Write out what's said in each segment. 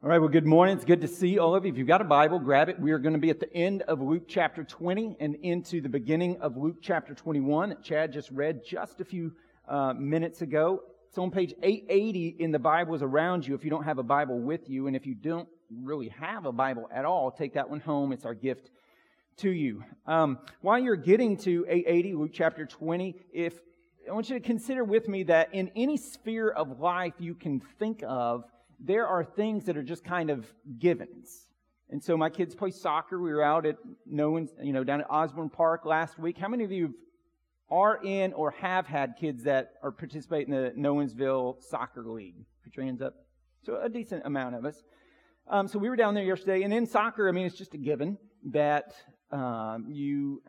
All right, well, good morning. It's good to see all of you. If you've got a Bible, grab it. We are going to be at the end of Luke chapter 20 and into the beginning of Luke chapter 21 that Chad just read just a few uh, minutes ago. It's on page 880 in the Bibles around you if you don't have a Bible with you. And if you don't really have a Bible at all, take that one home. It's our gift to you. Um, while you're getting to 880, Luke chapter 20, if I want you to consider with me that in any sphere of life you can think of, there are things that are just kind of givens. And so my kids play soccer. We were out at no one's, you know, down at Osborne Park last week. How many of you are in or have had kids that are participating in the Nolensville Soccer League? Put your hands up. So a decent amount of us. Um, so we were down there yesterday, and in soccer, I mean, it's just a given that um, you,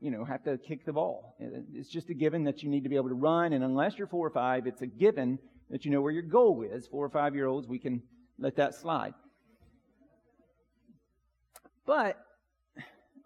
you know, have to kick the ball. It's just a given that you need to be able to run, and unless you're four or five, it's a given that you know where your goal is. Four or five year olds, we can let that slide. But,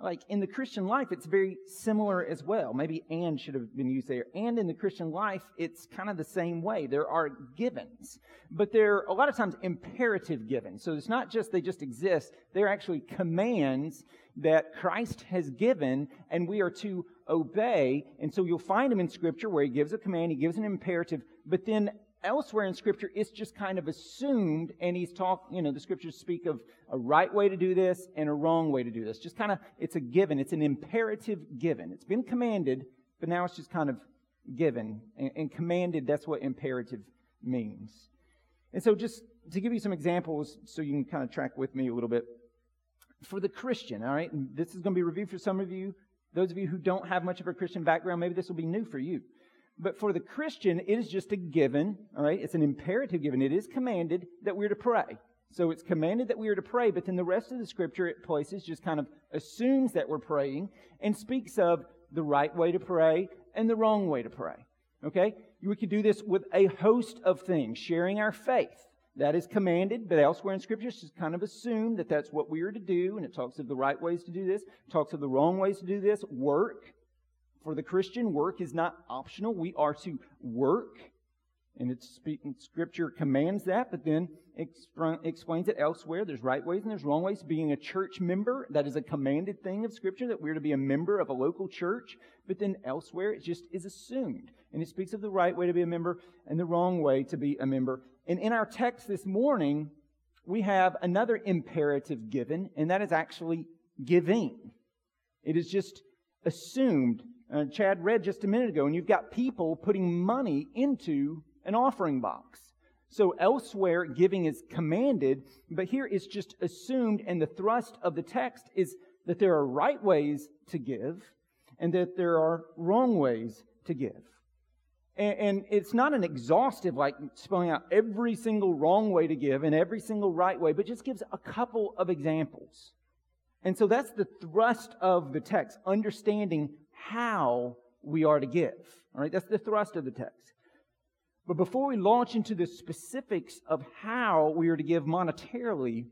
like in the Christian life, it's very similar as well. Maybe and should have been used there. And in the Christian life, it's kind of the same way. There are givens, but they're a lot of times imperative givens. So it's not just they just exist, they're actually commands that Christ has given, and we are to obey. And so you'll find them in Scripture where He gives a command, He gives an imperative, but then elsewhere in Scripture, it's just kind of assumed, and he's talking, you know, the Scriptures speak of a right way to do this and a wrong way to do this. Just kind of, it's a given. It's an imperative given. It's been commanded, but now it's just kind of given. And, and commanded, that's what imperative means. And so just to give you some examples so you can kind of track with me a little bit. For the Christian, all right, and this is going to be reviewed for some of you. Those of you who don't have much of a Christian background, maybe this will be new for you. But for the Christian, it is just a given, all right? It's an imperative given. It is commanded that we're to pray. So it's commanded that we are to pray, but then the rest of the scripture it places just kind of assumes that we're praying and speaks of the right way to pray and the wrong way to pray. Okay? We could do this with a host of things, sharing our faith. That is commanded, but elsewhere in Scripture, it's just kind of assumed that that's what we are to do, and it talks of the right ways to do this, talks of the wrong ways to do this. Work, for the Christian, work is not optional. We are to work. And it's speaking, scripture commands that, but then explains it elsewhere. There's right ways and there's wrong ways. Being a church member, that is a commanded thing of scripture, that we're to be a member of a local church. But then elsewhere, it just is assumed. And it speaks of the right way to be a member and the wrong way to be a member. And in our text this morning, we have another imperative given, and that is actually giving. It is just assumed uh, Chad read just a minute ago, and you've got people putting money into an offering box. So elsewhere, giving is commanded, but here it's just assumed, and the thrust of the text is that there are right ways to give and that there are wrong ways to give. And, and it's not an exhaustive, like spelling out every single wrong way to give and every single right way, but just gives a couple of examples. And so that's the thrust of the text, understanding how we are to give. All right, that's the thrust of the text. But before we launch into the specifics of how we are to give monetarily,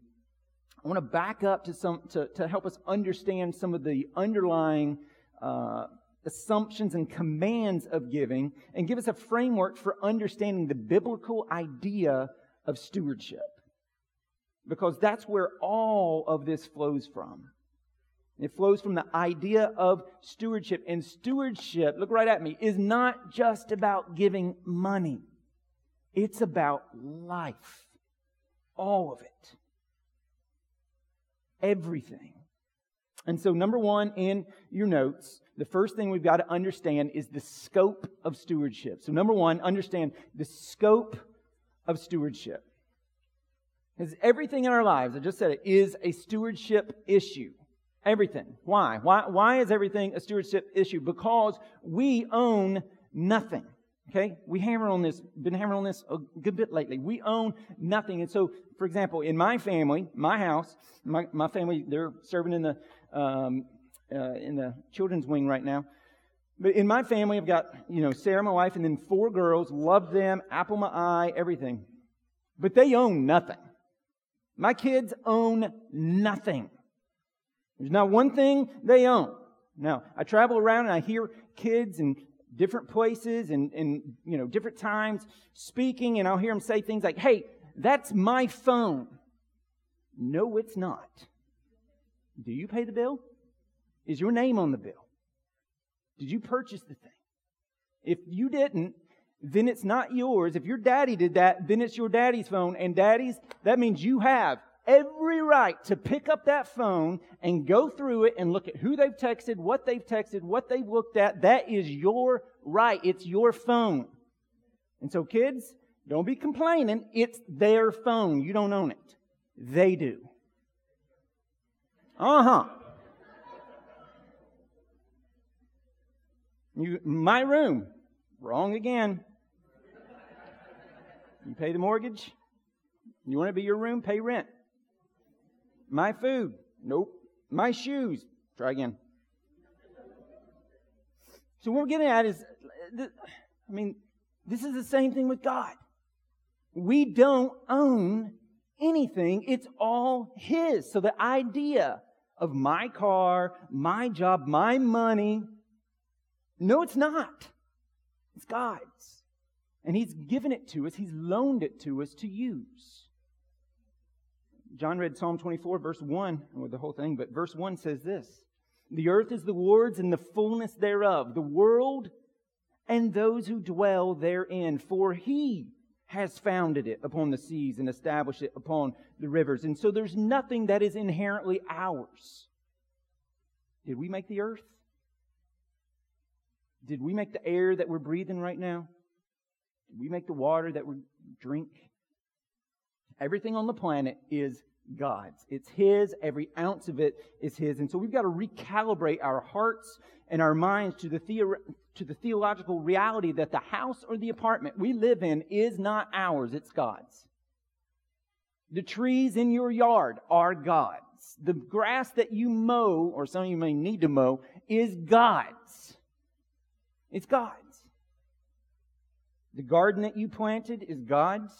I want to back up to some to, to help us understand some of the underlying uh, assumptions and commands of giving, and give us a framework for understanding the biblical idea of stewardship, because that's where all of this flows from. It flows from the idea of stewardship. And stewardship, look right at me, is not just about giving money, it's about life. All of it. Everything. And so, number one in your notes, the first thing we've got to understand is the scope of stewardship. So, number one, understand the scope of stewardship. Because everything in our lives, I just said it, is a stewardship issue. Everything. Why? Why, why is everything a stewardship issue? Because we own nothing. Okay? We hammer on this, been hammering on this a good bit lately. We own nothing. And so, for example, in my family, my house, my, my family, they're serving in the, um, uh, in the children's wing right now. But in my family, I've got, you know, Sarah, my wife, and then four girls, love them, apple my eye, everything. But they own nothing. My kids own nothing. There's not one thing they own. Now, I travel around and I hear kids in different places and, and you know, different times speaking, and I'll hear them say things like, hey, that's my phone. No, it's not. Do you pay the bill? Is your name on the bill? Did you purchase the thing? If you didn't, then it's not yours. If your daddy did that, then it's your daddy's phone. And daddies, that means you have every right to pick up that phone and go through it and look at who they've texted, what they've texted, what they've looked at. That is your right. It's your phone. And so kids, don't be complaining. It's their phone. You don't own it. They do. Uh huh. You, my room. Wrong again. You pay the mortgage? You want to be your room? Pay rent. My food? Nope. My shoes? Try again. So what we're getting at is, I mean, this is the same thing with God. We don't own anything. It's all His. So the idea of my car, my job, my money, no, it's not. It's God's. And He's given it to us, He's loaned it to us to use. John read Psalm 24, verse 1, with the whole thing, but verse 1 says this The earth is the Lord's and the fullness thereof, the world and those who dwell therein. For He has founded it upon the seas and established it upon the rivers. And so there's nothing that is inherently ours. Did we make the earth? Did we make the air that we're breathing right now? Did we make the water that we drink? Everything on the planet is God's. It's His. Every ounce of it is His. And so we've got to recalibrate our hearts and our minds to the, theo- to the theological reality that the house or the apartment we live in is not ours, it's God's. The trees in your yard are God's. The grass that you mow, or some of you may need to mow, is God's. It's God's. The garden that you planted is God's.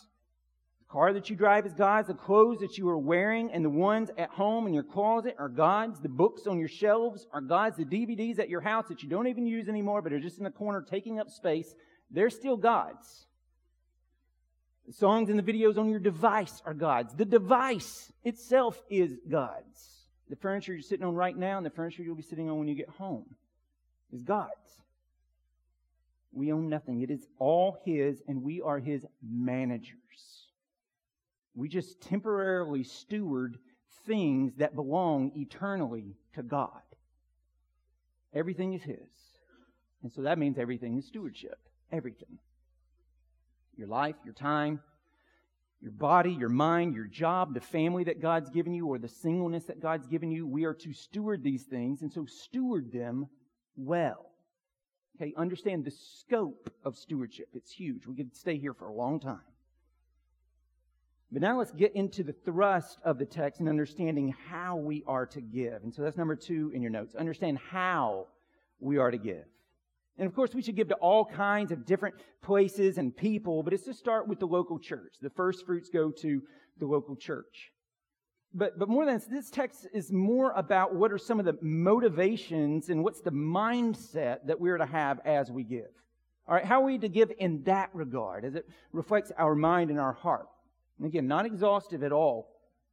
Car that you drive is God's. The clothes that you are wearing and the ones at home in your closet are God's. The books on your shelves are God's. The DVDs at your house that you don't even use anymore but are just in the corner taking up space, they're still God's. The songs and the videos on your device are God's. The device itself is God's. The furniture you're sitting on right now and the furniture you'll be sitting on when you get home is God's. We own nothing. It is all His, and we are His managers. We just temporarily steward things that belong eternally to God. Everything is His. And so that means everything is stewardship. Everything. Your life, your time, your body, your mind, your job, the family that God's given you, or the singleness that God's given you. We are to steward these things, and so steward them well. Okay, understand the scope of stewardship. It's huge. We could stay here for a long time. But now let's get into the thrust of the text and understanding how we are to give. And so that's number two in your notes. Understand how we are to give. And of course, we should give to all kinds of different places and people, but it's to start with the local church. The first fruits go to the local church. But, but more than this, this text is more about what are some of the motivations and what's the mindset that we're to have as we give. All right, how are we to give in that regard as it reflects our mind and our heart? And again, not exhaustive at all,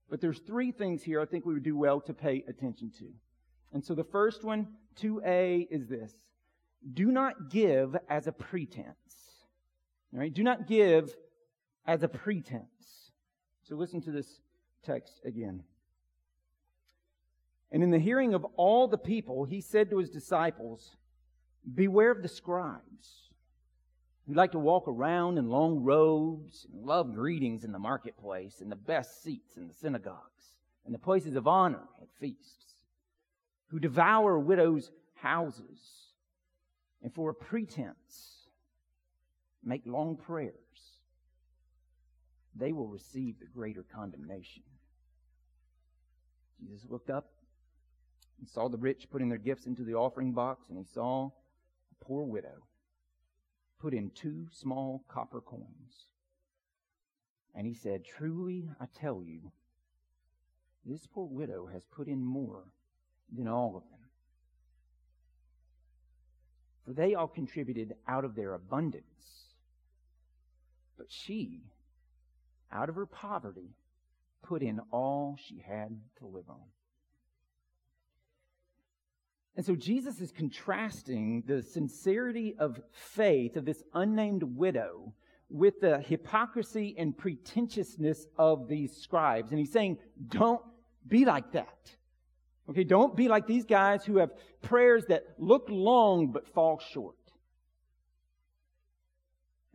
but there's three things here I think we would do well to pay attention to. And so the first one, 2a, is this. Do not give as a pretense. All right, do not give as a pretense. So listen to this text again. And in the hearing of all the people, he said to his disciples, Beware of the scribes who like to walk around in long robes and love greetings in the marketplace and the best seats in the synagogues and the places of honor at feasts, who devour widows' houses and for a pretense make long prayers. They will receive the greater condemnation. Jesus looked up and saw the rich putting their gifts into the offering box, and he saw a poor widow put in two small copper coins. And he said, Truly, I tell you, this poor widow has put in more than all of them. For they all contributed out of their abundance. But she, out of her poverty, put in all she had to live on. And so Jesus is contrasting the sincerity of faith of this unnamed widow with the hypocrisy and pretentiousness of these scribes. And he's saying, don't be like that. Okay, don't be like these guys who have prayers that look long but fall short.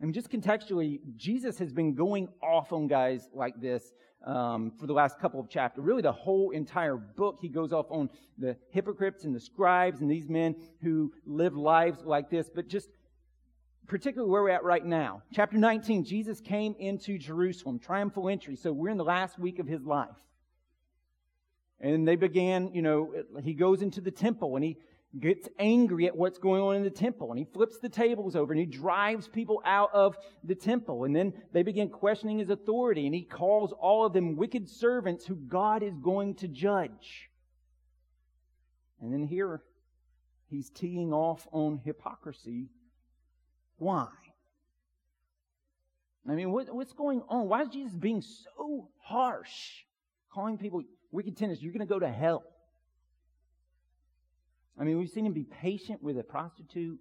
I mean, just contextually, Jesus has been going off on guys like this um, for the last couple of chapters. Really, the whole entire book, he goes off on the hypocrites and the scribes and these men who live lives like this. But just particularly where we're at right now, chapter 19, Jesus came into Jerusalem, triumphal entry. So we're in the last week of his life. And they began, you know, he goes into the temple and he gets angry at what's going on in the temple and he flips the tables over and he drives people out of the temple. And then they begin questioning his authority and he calls all of them wicked servants who God is going to judge. And then here he's teeing off on hypocrisy. Why? I mean, what, what's going on? Why is Jesus being so harsh? Calling people wicked tenants, you're going to go to hell. I mean, we've seen him be patient with a prostitute.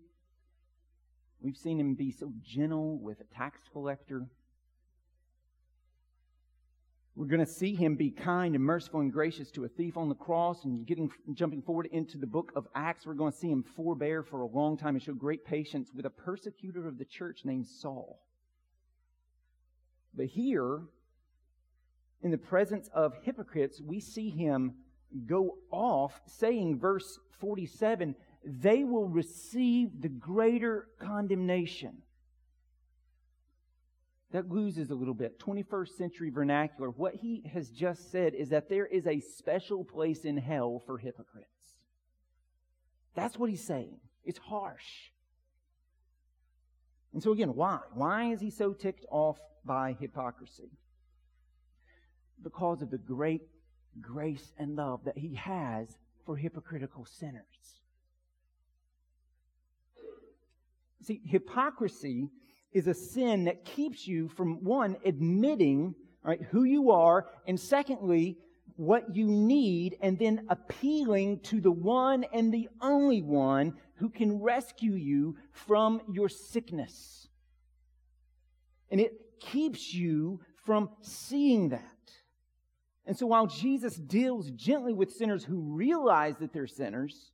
We've seen him be so gentle with a tax collector. We're going to see him be kind and merciful and gracious to a thief on the cross. And getting, jumping forward into the book of Acts, we're going to see him forbear for a long time and show great patience with a persecutor of the church named Saul. But here, in the presence of hypocrites, we see him go off saying, verse 47, they will receive the greater condemnation. That loses a little bit. 21st century vernacular. What he has just said is that there is a special place in hell for hypocrites. That's what he's saying. It's harsh. And so again, why? Why is he so ticked off by hypocrisy? Because of the great grace and love that he has for hypocritical sinners. See, hypocrisy is a sin that keeps you from one, admitting right, who you are, and secondly, what you need, and then appealing to the one and the only one who can rescue you from your sickness. And it keeps you from seeing that. And so while Jesus deals gently with sinners who realize that they're sinners,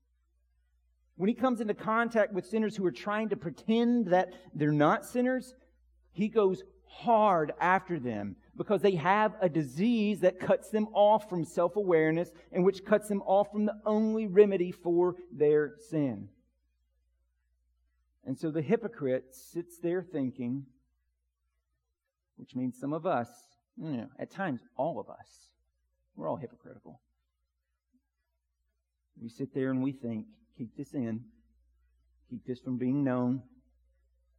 when he comes into contact with sinners who are trying to pretend that they're not sinners, he goes hard after them because they have a disease that cuts them off from self awareness and which cuts them off from the only remedy for their sin. And so the hypocrite sits there thinking, which means some of us, you know, at times all of us, we're all hypocritical. We sit there and we think, keep this in, keep this from being known.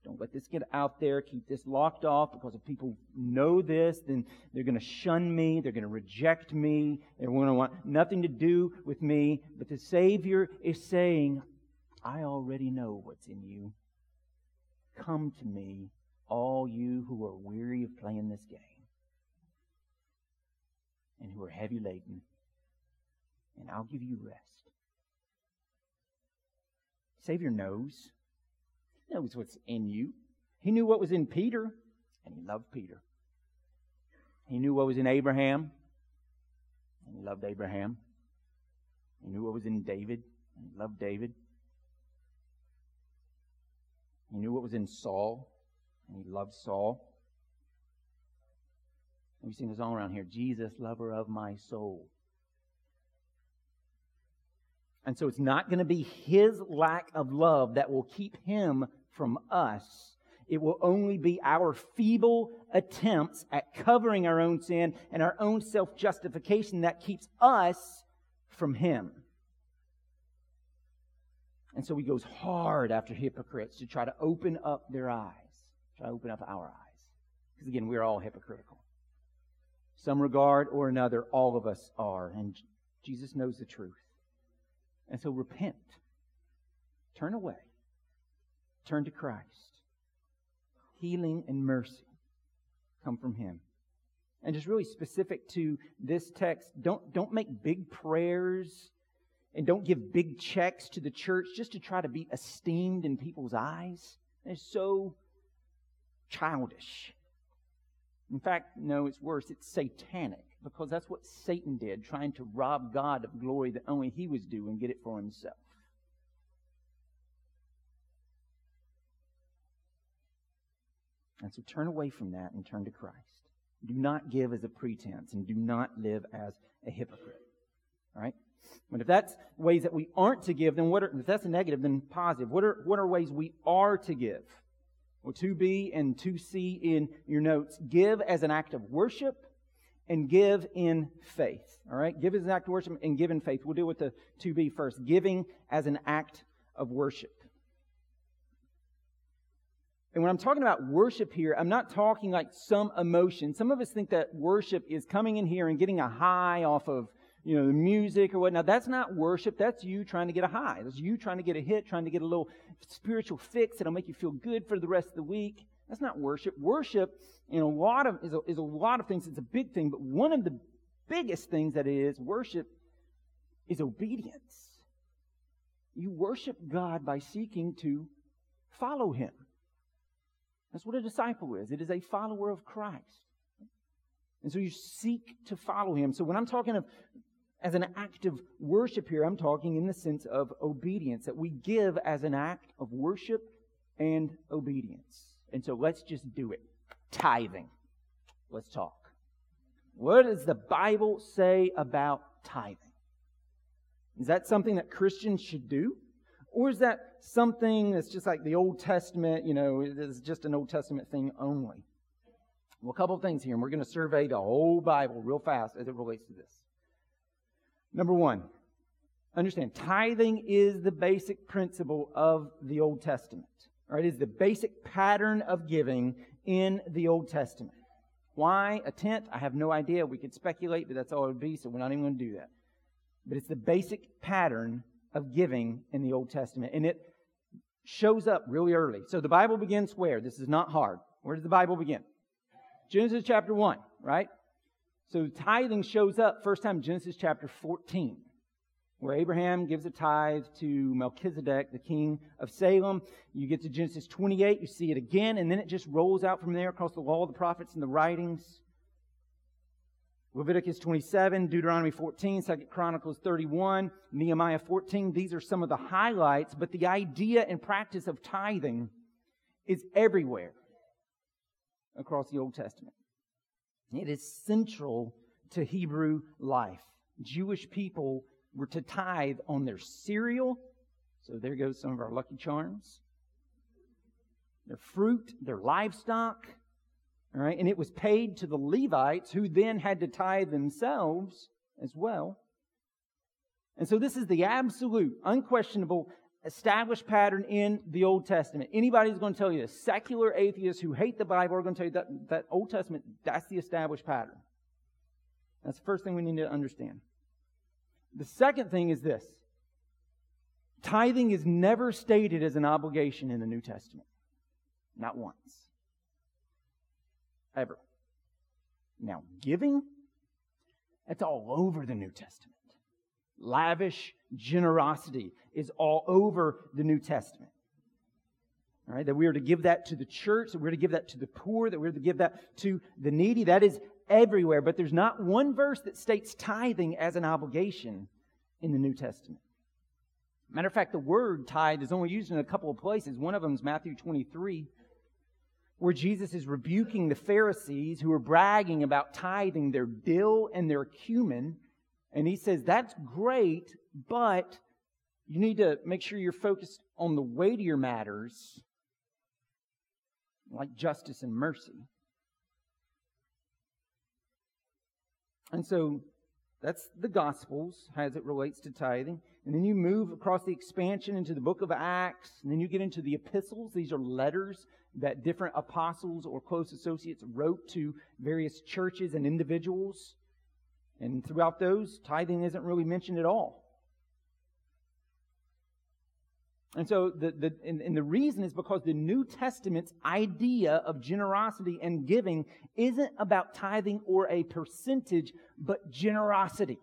Don't let this get out there. Keep this locked off because if people know this, then they're going to shun me. They're going to reject me. They're going to want nothing to do with me. But the Savior is saying, I already know what's in you. Come to me, all you who are weary of playing this game and who are heavy laden, and I'll give you rest. Savior knows. He knows what's in you. He knew what was in Peter, and he loved Peter. He knew what was in Abraham, and he loved Abraham. He knew what was in David, and he loved David. He knew what was in Saul, and he loved Saul. We sing a song around here Jesus, lover of my soul. And so it's not going to be his lack of love that will keep him from us. It will only be our feeble attempts at covering our own sin and our own self justification that keeps us from him. And so he goes hard after hypocrites to try to open up their eyes, try to open up our eyes. Because again, we're all hypocritical some regard or another, all of us are. And Jesus knows the truth. And so repent. Turn away. Turn to Christ. Healing and mercy come from Him. and just really specific to this text, don't, don't make big prayers and don't give big checks to the church just to try to be esteemed in people's eyes. It's so childish. In fact, no, it's worse. It's satanic because that's what Satan did, trying to rob God of glory that only he was due and get it for himself. And so turn away from that and turn to Christ. Do not give as a pretense and do not live as a hypocrite. All right? But if that's ways that we aren't to give, then what are, if that's a negative, then positive. What are, what are ways we are to give? Well, 2b and 2c in your notes. Give as an act of worship and give in faith. All right? Give as an act of worship and give in faith. We'll deal with the 2b first. Giving as an act of worship. And when I'm talking about worship here, I'm not talking like some emotion. Some of us think that worship is coming in here and getting a high off of, you know, the music or whatnot. That's not worship. That's you trying to get a high. That's you trying to get a hit, trying to get a little spiritual fix that'll make you feel good for the rest of the week. That's not worship. Worship, in a lot of, is a, is a lot of things. It's a big thing, but one of the biggest things that it is, worship, is obedience. You worship God by seeking to follow Him. That's what a disciple is. It is a follower of Christ. And so you seek to follow him. So when I'm talking of as an act of worship here, I'm talking in the sense of obedience, that we give as an act of worship and obedience. And so let's just do it. Tithing. Let's talk. What does the Bible say about tithing? Is that something that Christians should do? Or is that something that's just like the Old Testament, you know, it's just an Old Testament thing only? Well, a couple of things here, and we're going to survey the whole Bible real fast as it relates to this. Number one, understand tithing is the basic principle of the Old Testament. Right? It is the basic pattern of giving in the Old Testament. Why a tenth? I have no idea. We could speculate, but that's all it would be, so we're not even going to do that. But it's the basic pattern of giving in the Old Testament. And it shows up really early. So the Bible begins where? This is not hard. Where does the Bible begin? Genesis chapter 1, right? So tithing shows up first time Genesis chapter 14, where Abraham gives a tithe to Melchizedek, the king of Salem. You get to Genesis 28, you see it again, and then it just rolls out from there across the law of the prophets and the writings. Leviticus 27, Deuteronomy 14, 2 Chronicles 31, Nehemiah 14. These are some of the highlights, but the idea and practice of tithing is everywhere across the Old Testament. It is central to Hebrew life. Jewish people were to tithe on their cereal. So there goes some of our lucky charms. Their fruit, their livestock, all right, and it was paid to the Levites who then had to tithe themselves as well. And so this is the absolute, unquestionable, established pattern in the Old Testament. Anybody who's going to tell you, this, secular atheists who hate the Bible are going to tell you that, that Old Testament, that's the established pattern. That's the first thing we need to understand. The second thing is this. Tithing is never stated as an obligation in the New Testament. Not once ever. Now, giving, that's all over the New Testament. Lavish generosity is all over the New Testament. All right, that we are to give that to the church, that we're to give that to the poor, that we're to give that to the needy. That is everywhere. But there's not one verse that states tithing as an obligation in the New Testament. Matter of fact, the word tithe is only used in a couple of places. One of them is Matthew 23, where Jesus is rebuking the Pharisees who are bragging about tithing their dill and their cumin. And he says, That's great, but you need to make sure you're focused on the weightier matters like justice and mercy. And so that's the Gospels as it relates to tithing. And then you move across the expansion into the book of Acts, and then you get into the epistles. These are letters that different apostles or close associates wrote to various churches and individuals. And throughout those, tithing isn't really mentioned at all. And so the, the, and, and the reason is because the New Testament's idea of generosity and giving isn't about tithing or a percentage, but generosity.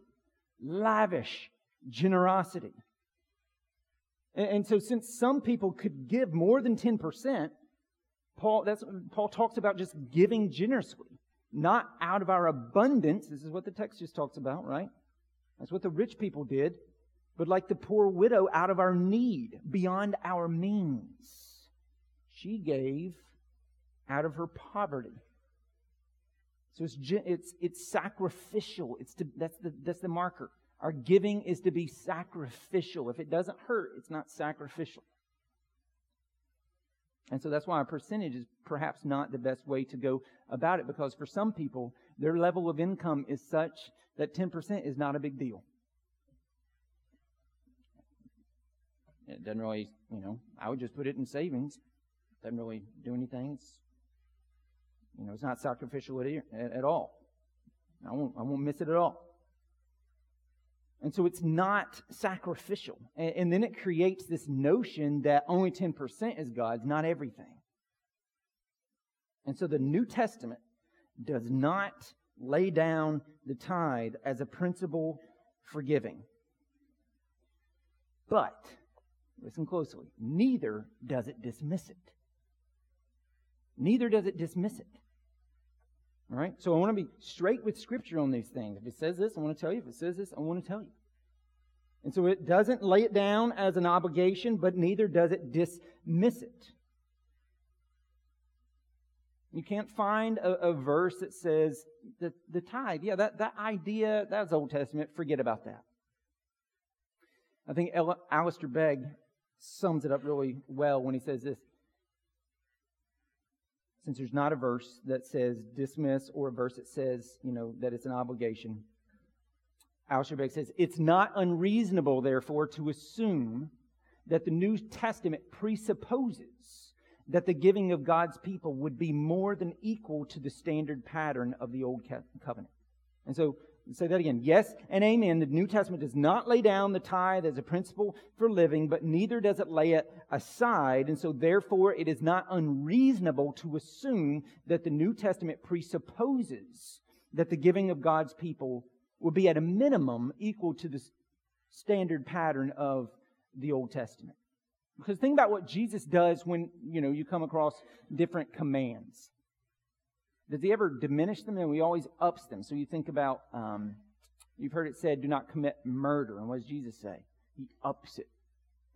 Lavish generosity. And, and so since some people could give more than 10%, Paul, that's, Paul talks about just giving generously, not out of our abundance. This is what the text just talks about, right? That's what the rich people did but like the poor widow out of our need, beyond our means. She gave out of her poverty. So it's, it's, it's sacrificial. It's to, that's, the, that's the marker. Our giving is to be sacrificial. If it doesn't hurt, it's not sacrificial. And so that's why a percentage is perhaps not the best way to go about it because for some people, their level of income is such that 10% is not a big deal. It doesn't really, you know, I would just put it in savings. Doesn't really do anything. It's, you know, it's not sacrificial at, at all. I won't, I won't miss it at all. And so it's not sacrificial. And, and then it creates this notion that only 10% is God's, not everything. And so the New Testament does not lay down the tithe as a principle for giving. But Listen closely. Neither does it dismiss it. Neither does it dismiss it. All right? So I want to be straight with Scripture on these things. If it says this, I want to tell you. If it says this, I want to tell you. And so it doesn't lay it down as an obligation, but neither does it dismiss it. You can't find a, a verse that says the, the tithe. Yeah, that, that idea, that's Old Testament. Forget about that. I think Alistair Begg sums it up really well when he says this. Since there's not a verse that says dismiss or a verse that says, you know, that it's an obligation, Begg says, it's not unreasonable, therefore, to assume that the New Testament presupposes that the giving of God's people would be more than equal to the standard pattern of the Old Covenant. And so say that again. Yes and amen. The New Testament does not lay down the tithe as a principle for living, but neither does it lay it aside. And so therefore it is not unreasonable to assume that the New Testament presupposes that the giving of God's people will be at a minimum equal to the standard pattern of the Old Testament. Because think about what Jesus does when, you know, you come across different commands. Does he ever diminish them? And we always ups them. So you think about, um, you've heard it said, do not commit murder. And what does Jesus say? He ups it.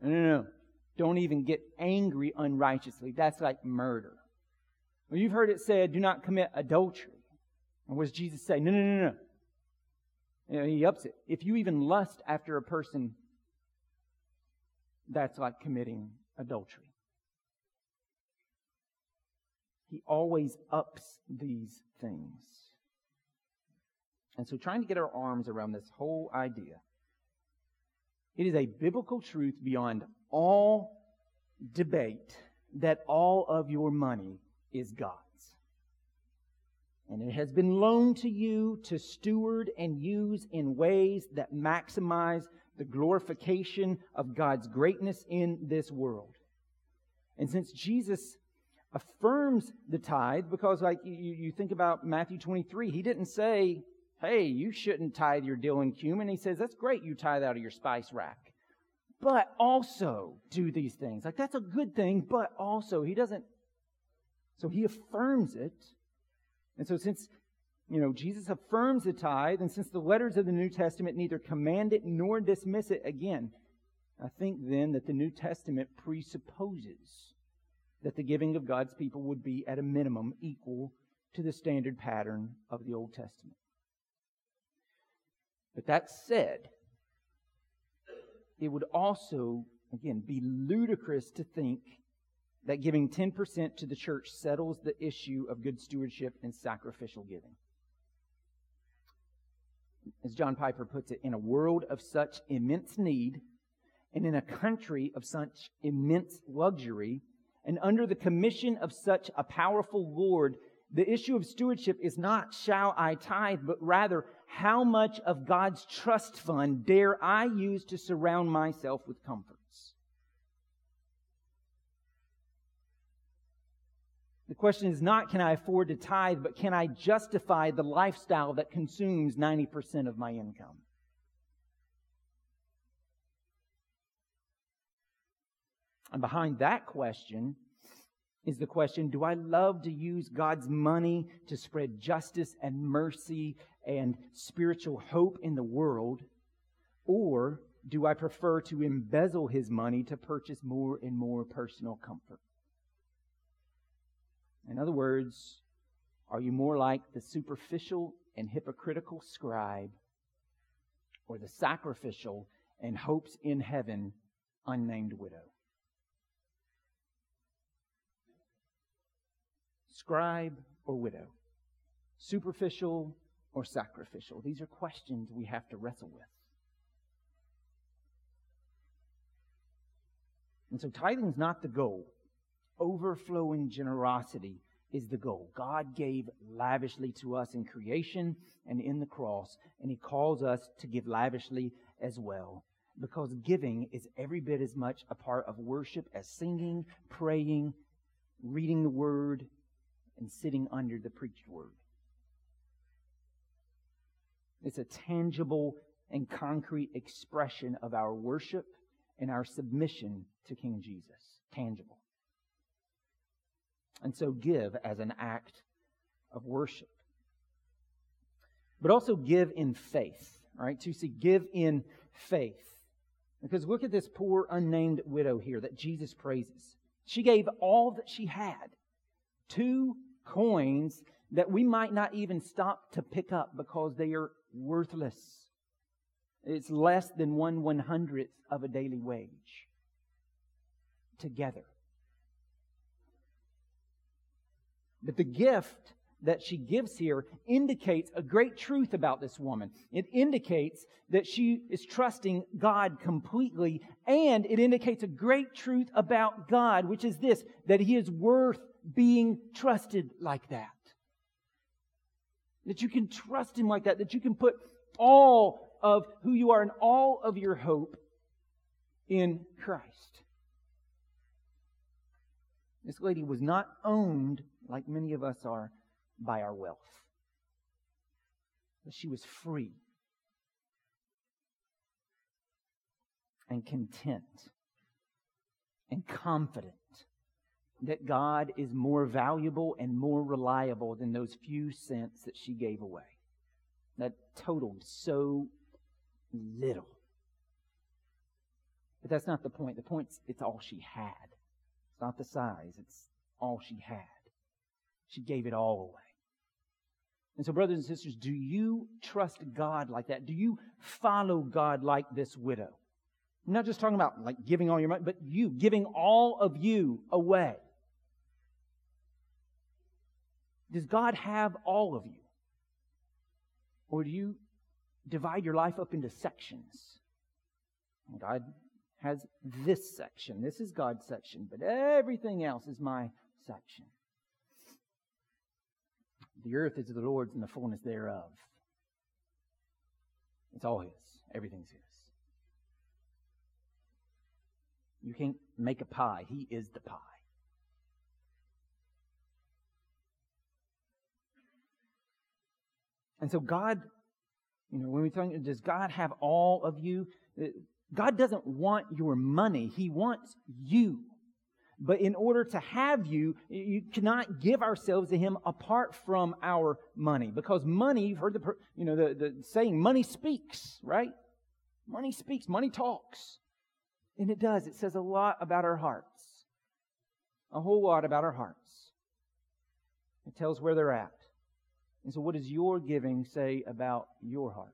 No, no, no. Don't even get angry unrighteously. That's like murder. Well, you've heard it said, do not commit adultery. And what does Jesus say? No, no, no, no. You know, he ups it. If you even lust after a person, that's like committing adultery. He always ups these things. And so, trying to get our arms around this whole idea, it is a biblical truth beyond all debate that all of your money is God's. And it has been loaned to you to steward and use in ways that maximize the glorification of God's greatness in this world. And since Jesus affirms the tithe because, like, you, you think about Matthew 23, he didn't say, hey, you shouldn't tithe your dill and cumin. He says, that's great you tithe out of your spice rack. But also do these things. Like, that's a good thing, but also, he doesn't. So he affirms it. And so, since you know, Jesus affirms the tithe, and since the letters of the New Testament neither command it nor dismiss it again, I think then that the New Testament presupposes that the giving of God's people would be at a minimum equal to the standard pattern of the Old Testament. But that said, it would also, again, be ludicrous to think that giving 10% to the church settles the issue of good stewardship and sacrificial giving. As John Piper puts it, in a world of such immense need and in a country of such immense luxury, and under the commission of such a powerful Lord, the issue of stewardship is not shall I tithe, but rather how much of God's trust fund dare I use to surround myself with comforts? The question is not can I afford to tithe, but can I justify the lifestyle that consumes 90% of my income? And behind that question is the question Do I love to use God's money to spread justice and mercy and spiritual hope in the world? Or do I prefer to embezzle his money to purchase more and more personal comfort? In other words, are you more like the superficial and hypocritical scribe or the sacrificial and hopes in heaven unnamed widow? Scribe or widow? Superficial or sacrificial? These are questions we have to wrestle with. And so tithing is not the goal overflowing generosity is the goal. God gave lavishly to us in creation and in the cross, and He calls us to give lavishly as well. Because giving is every bit as much a part of worship as singing, praying, reading the Word, and sitting under the preached Word. It's a tangible and concrete expression of our worship and our submission to King Jesus. Tangible. And so give as an act of worship. But also give in faith, right? To see, give in faith. Because look at this poor unnamed widow here that Jesus praises. She gave all that she had. Two coins that we might not even stop to pick up because they are worthless. It's less than one one hundredth of a daily wage. Together. But the gift that she gives here indicates a great truth about this woman. It indicates that she is trusting God completely, and it indicates a great truth about God, which is this that He is worth being trusted like that. That you can trust Him like that, that you can put all of who you are and all of your hope in Christ. This lady was not owned like many of us are, by our wealth. But she was free and content and confident that God is more valuable and more reliable than those few cents that she gave away. That totaled so little. But that's not the point. The point is it's all she had. It's not the size, it's all she had. She gave it all away. And so, brothers and sisters, do you trust God like that? Do you follow God like this widow? I'm not just talking about like giving all your money, but you giving all of you away. Does God have all of you? Or do you divide your life up into sections? God has this section. This is God's section, but everything else is my section. The earth is the Lord's and the fullness thereof. It's all His. Everything's His. You can't make a pie. He is the pie. And so God, you know, when we talk, does God have all of you? Uh, God doesn't want your money. He wants you. But in order to have you, you cannot give ourselves to Him apart from our money. Because money, you've heard the, you know, the, the saying, money speaks, right? Money speaks, money talks. And it does. It says a lot about our hearts. A whole lot about our hearts. It tells where they're at. And so what does your giving say about your heart?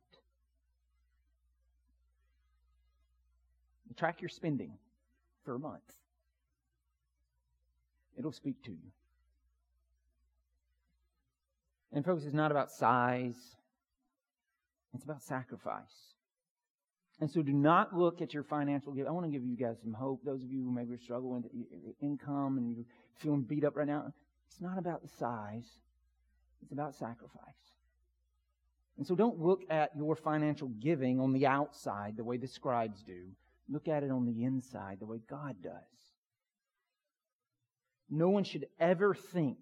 Track your spending for a month. It'll speak to you. And, folks, it's not about size, it's about sacrifice. And so do not look at your financial gift. I want to give you guys some hope. Those of you who maybe are struggling with income and you're feeling beat up right now, it's not about the size, it's about sacrifice. And so don't look at your financial giving on the outside the way the scribes do. Look at it on the inside the way God does. No one should ever think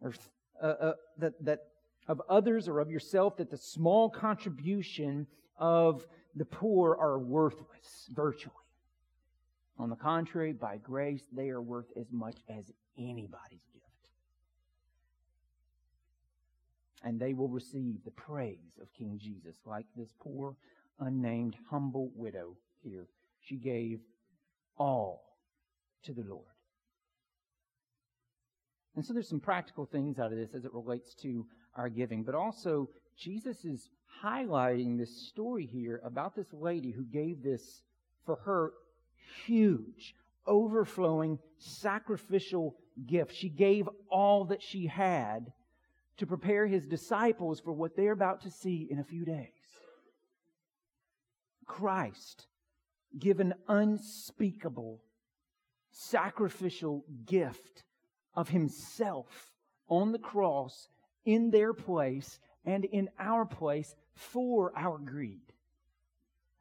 or, uh, uh, that, that of others or of yourself that the small contribution of the poor are worthless, virtually. On the contrary, by grace, they are worth as much as anybody's gift. And they will receive the praise of King Jesus, like this poor, unnamed, humble widow here. She gave all to the Lord. And so there's some practical things out of this as it relates to our giving, but also Jesus is highlighting this story here about this lady who gave this, for her, huge, overflowing, sacrificial gift. She gave all that she had to prepare his disciples for what they're about to see in a few days. Christ give an unspeakable, sacrificial gift of himself on the cross in their place and in our place for our greed,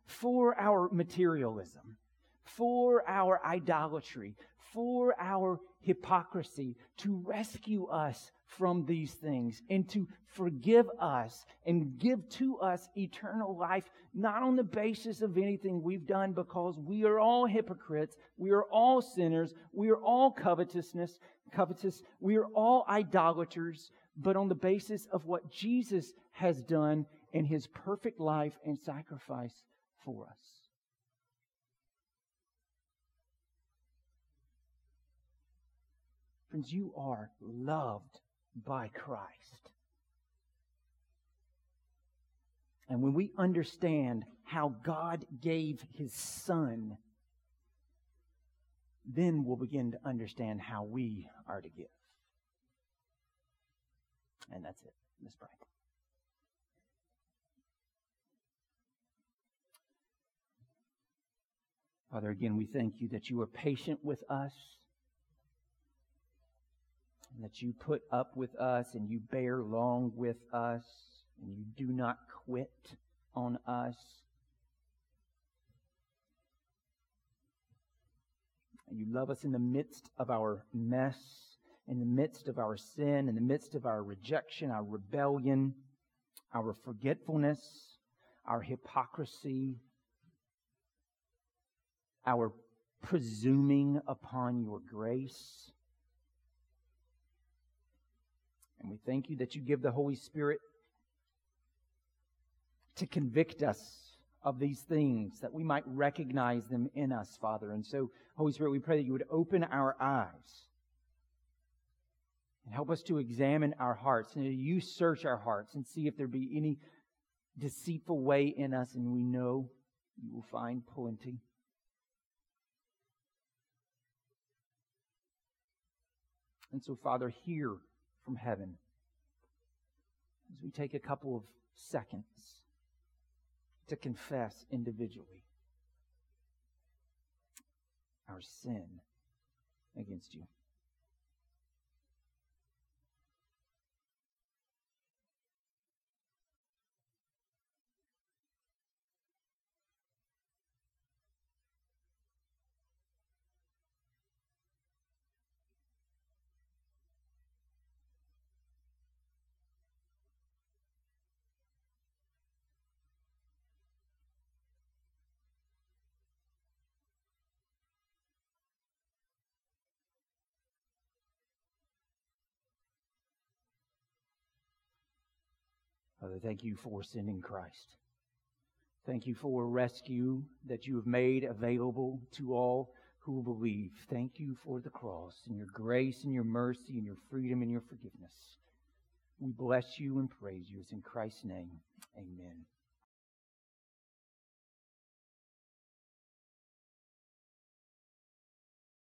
for our materialism, for our idolatry, for our hypocrisy, to rescue us from these things and to forgive us and give to us eternal life, not on the basis of anything we've done, because we are all hypocrites, we are all sinners, we are all covetousness, covetous, we are all idolaters, but on the basis of what Jesus has done in his perfect life and sacrifice for us. Friends, you are loved by Christ. And when we understand how God gave his Son, then we'll begin to understand how we are to give. And that's it. Let's. Father, again, we thank you that you are patient with us and that you put up with us and you bear long with us and you do not quit on us. And you love us in the midst of our mess, in the midst of our sin, in the midst of our rejection, our rebellion, our forgetfulness, our hypocrisy, our presuming upon your grace. And we thank you that you give the Holy Spirit to convict us of these things, that we might recognize them in us, Father. And so, Holy Spirit, we pray that you would open our eyes and help us to examine our hearts and you search our hearts and see if there be any deceitful way in us, and we know you will find plenty. And so, Father, hear from heaven as we take a couple of seconds to confess individually our sin against you. Father, thank you for sending Christ. Thank you for a rescue that you have made available to all who believe. Thank you for the cross and your grace and your mercy and your freedom and your forgiveness. We bless you and praise you. It's in Christ's name. Amen.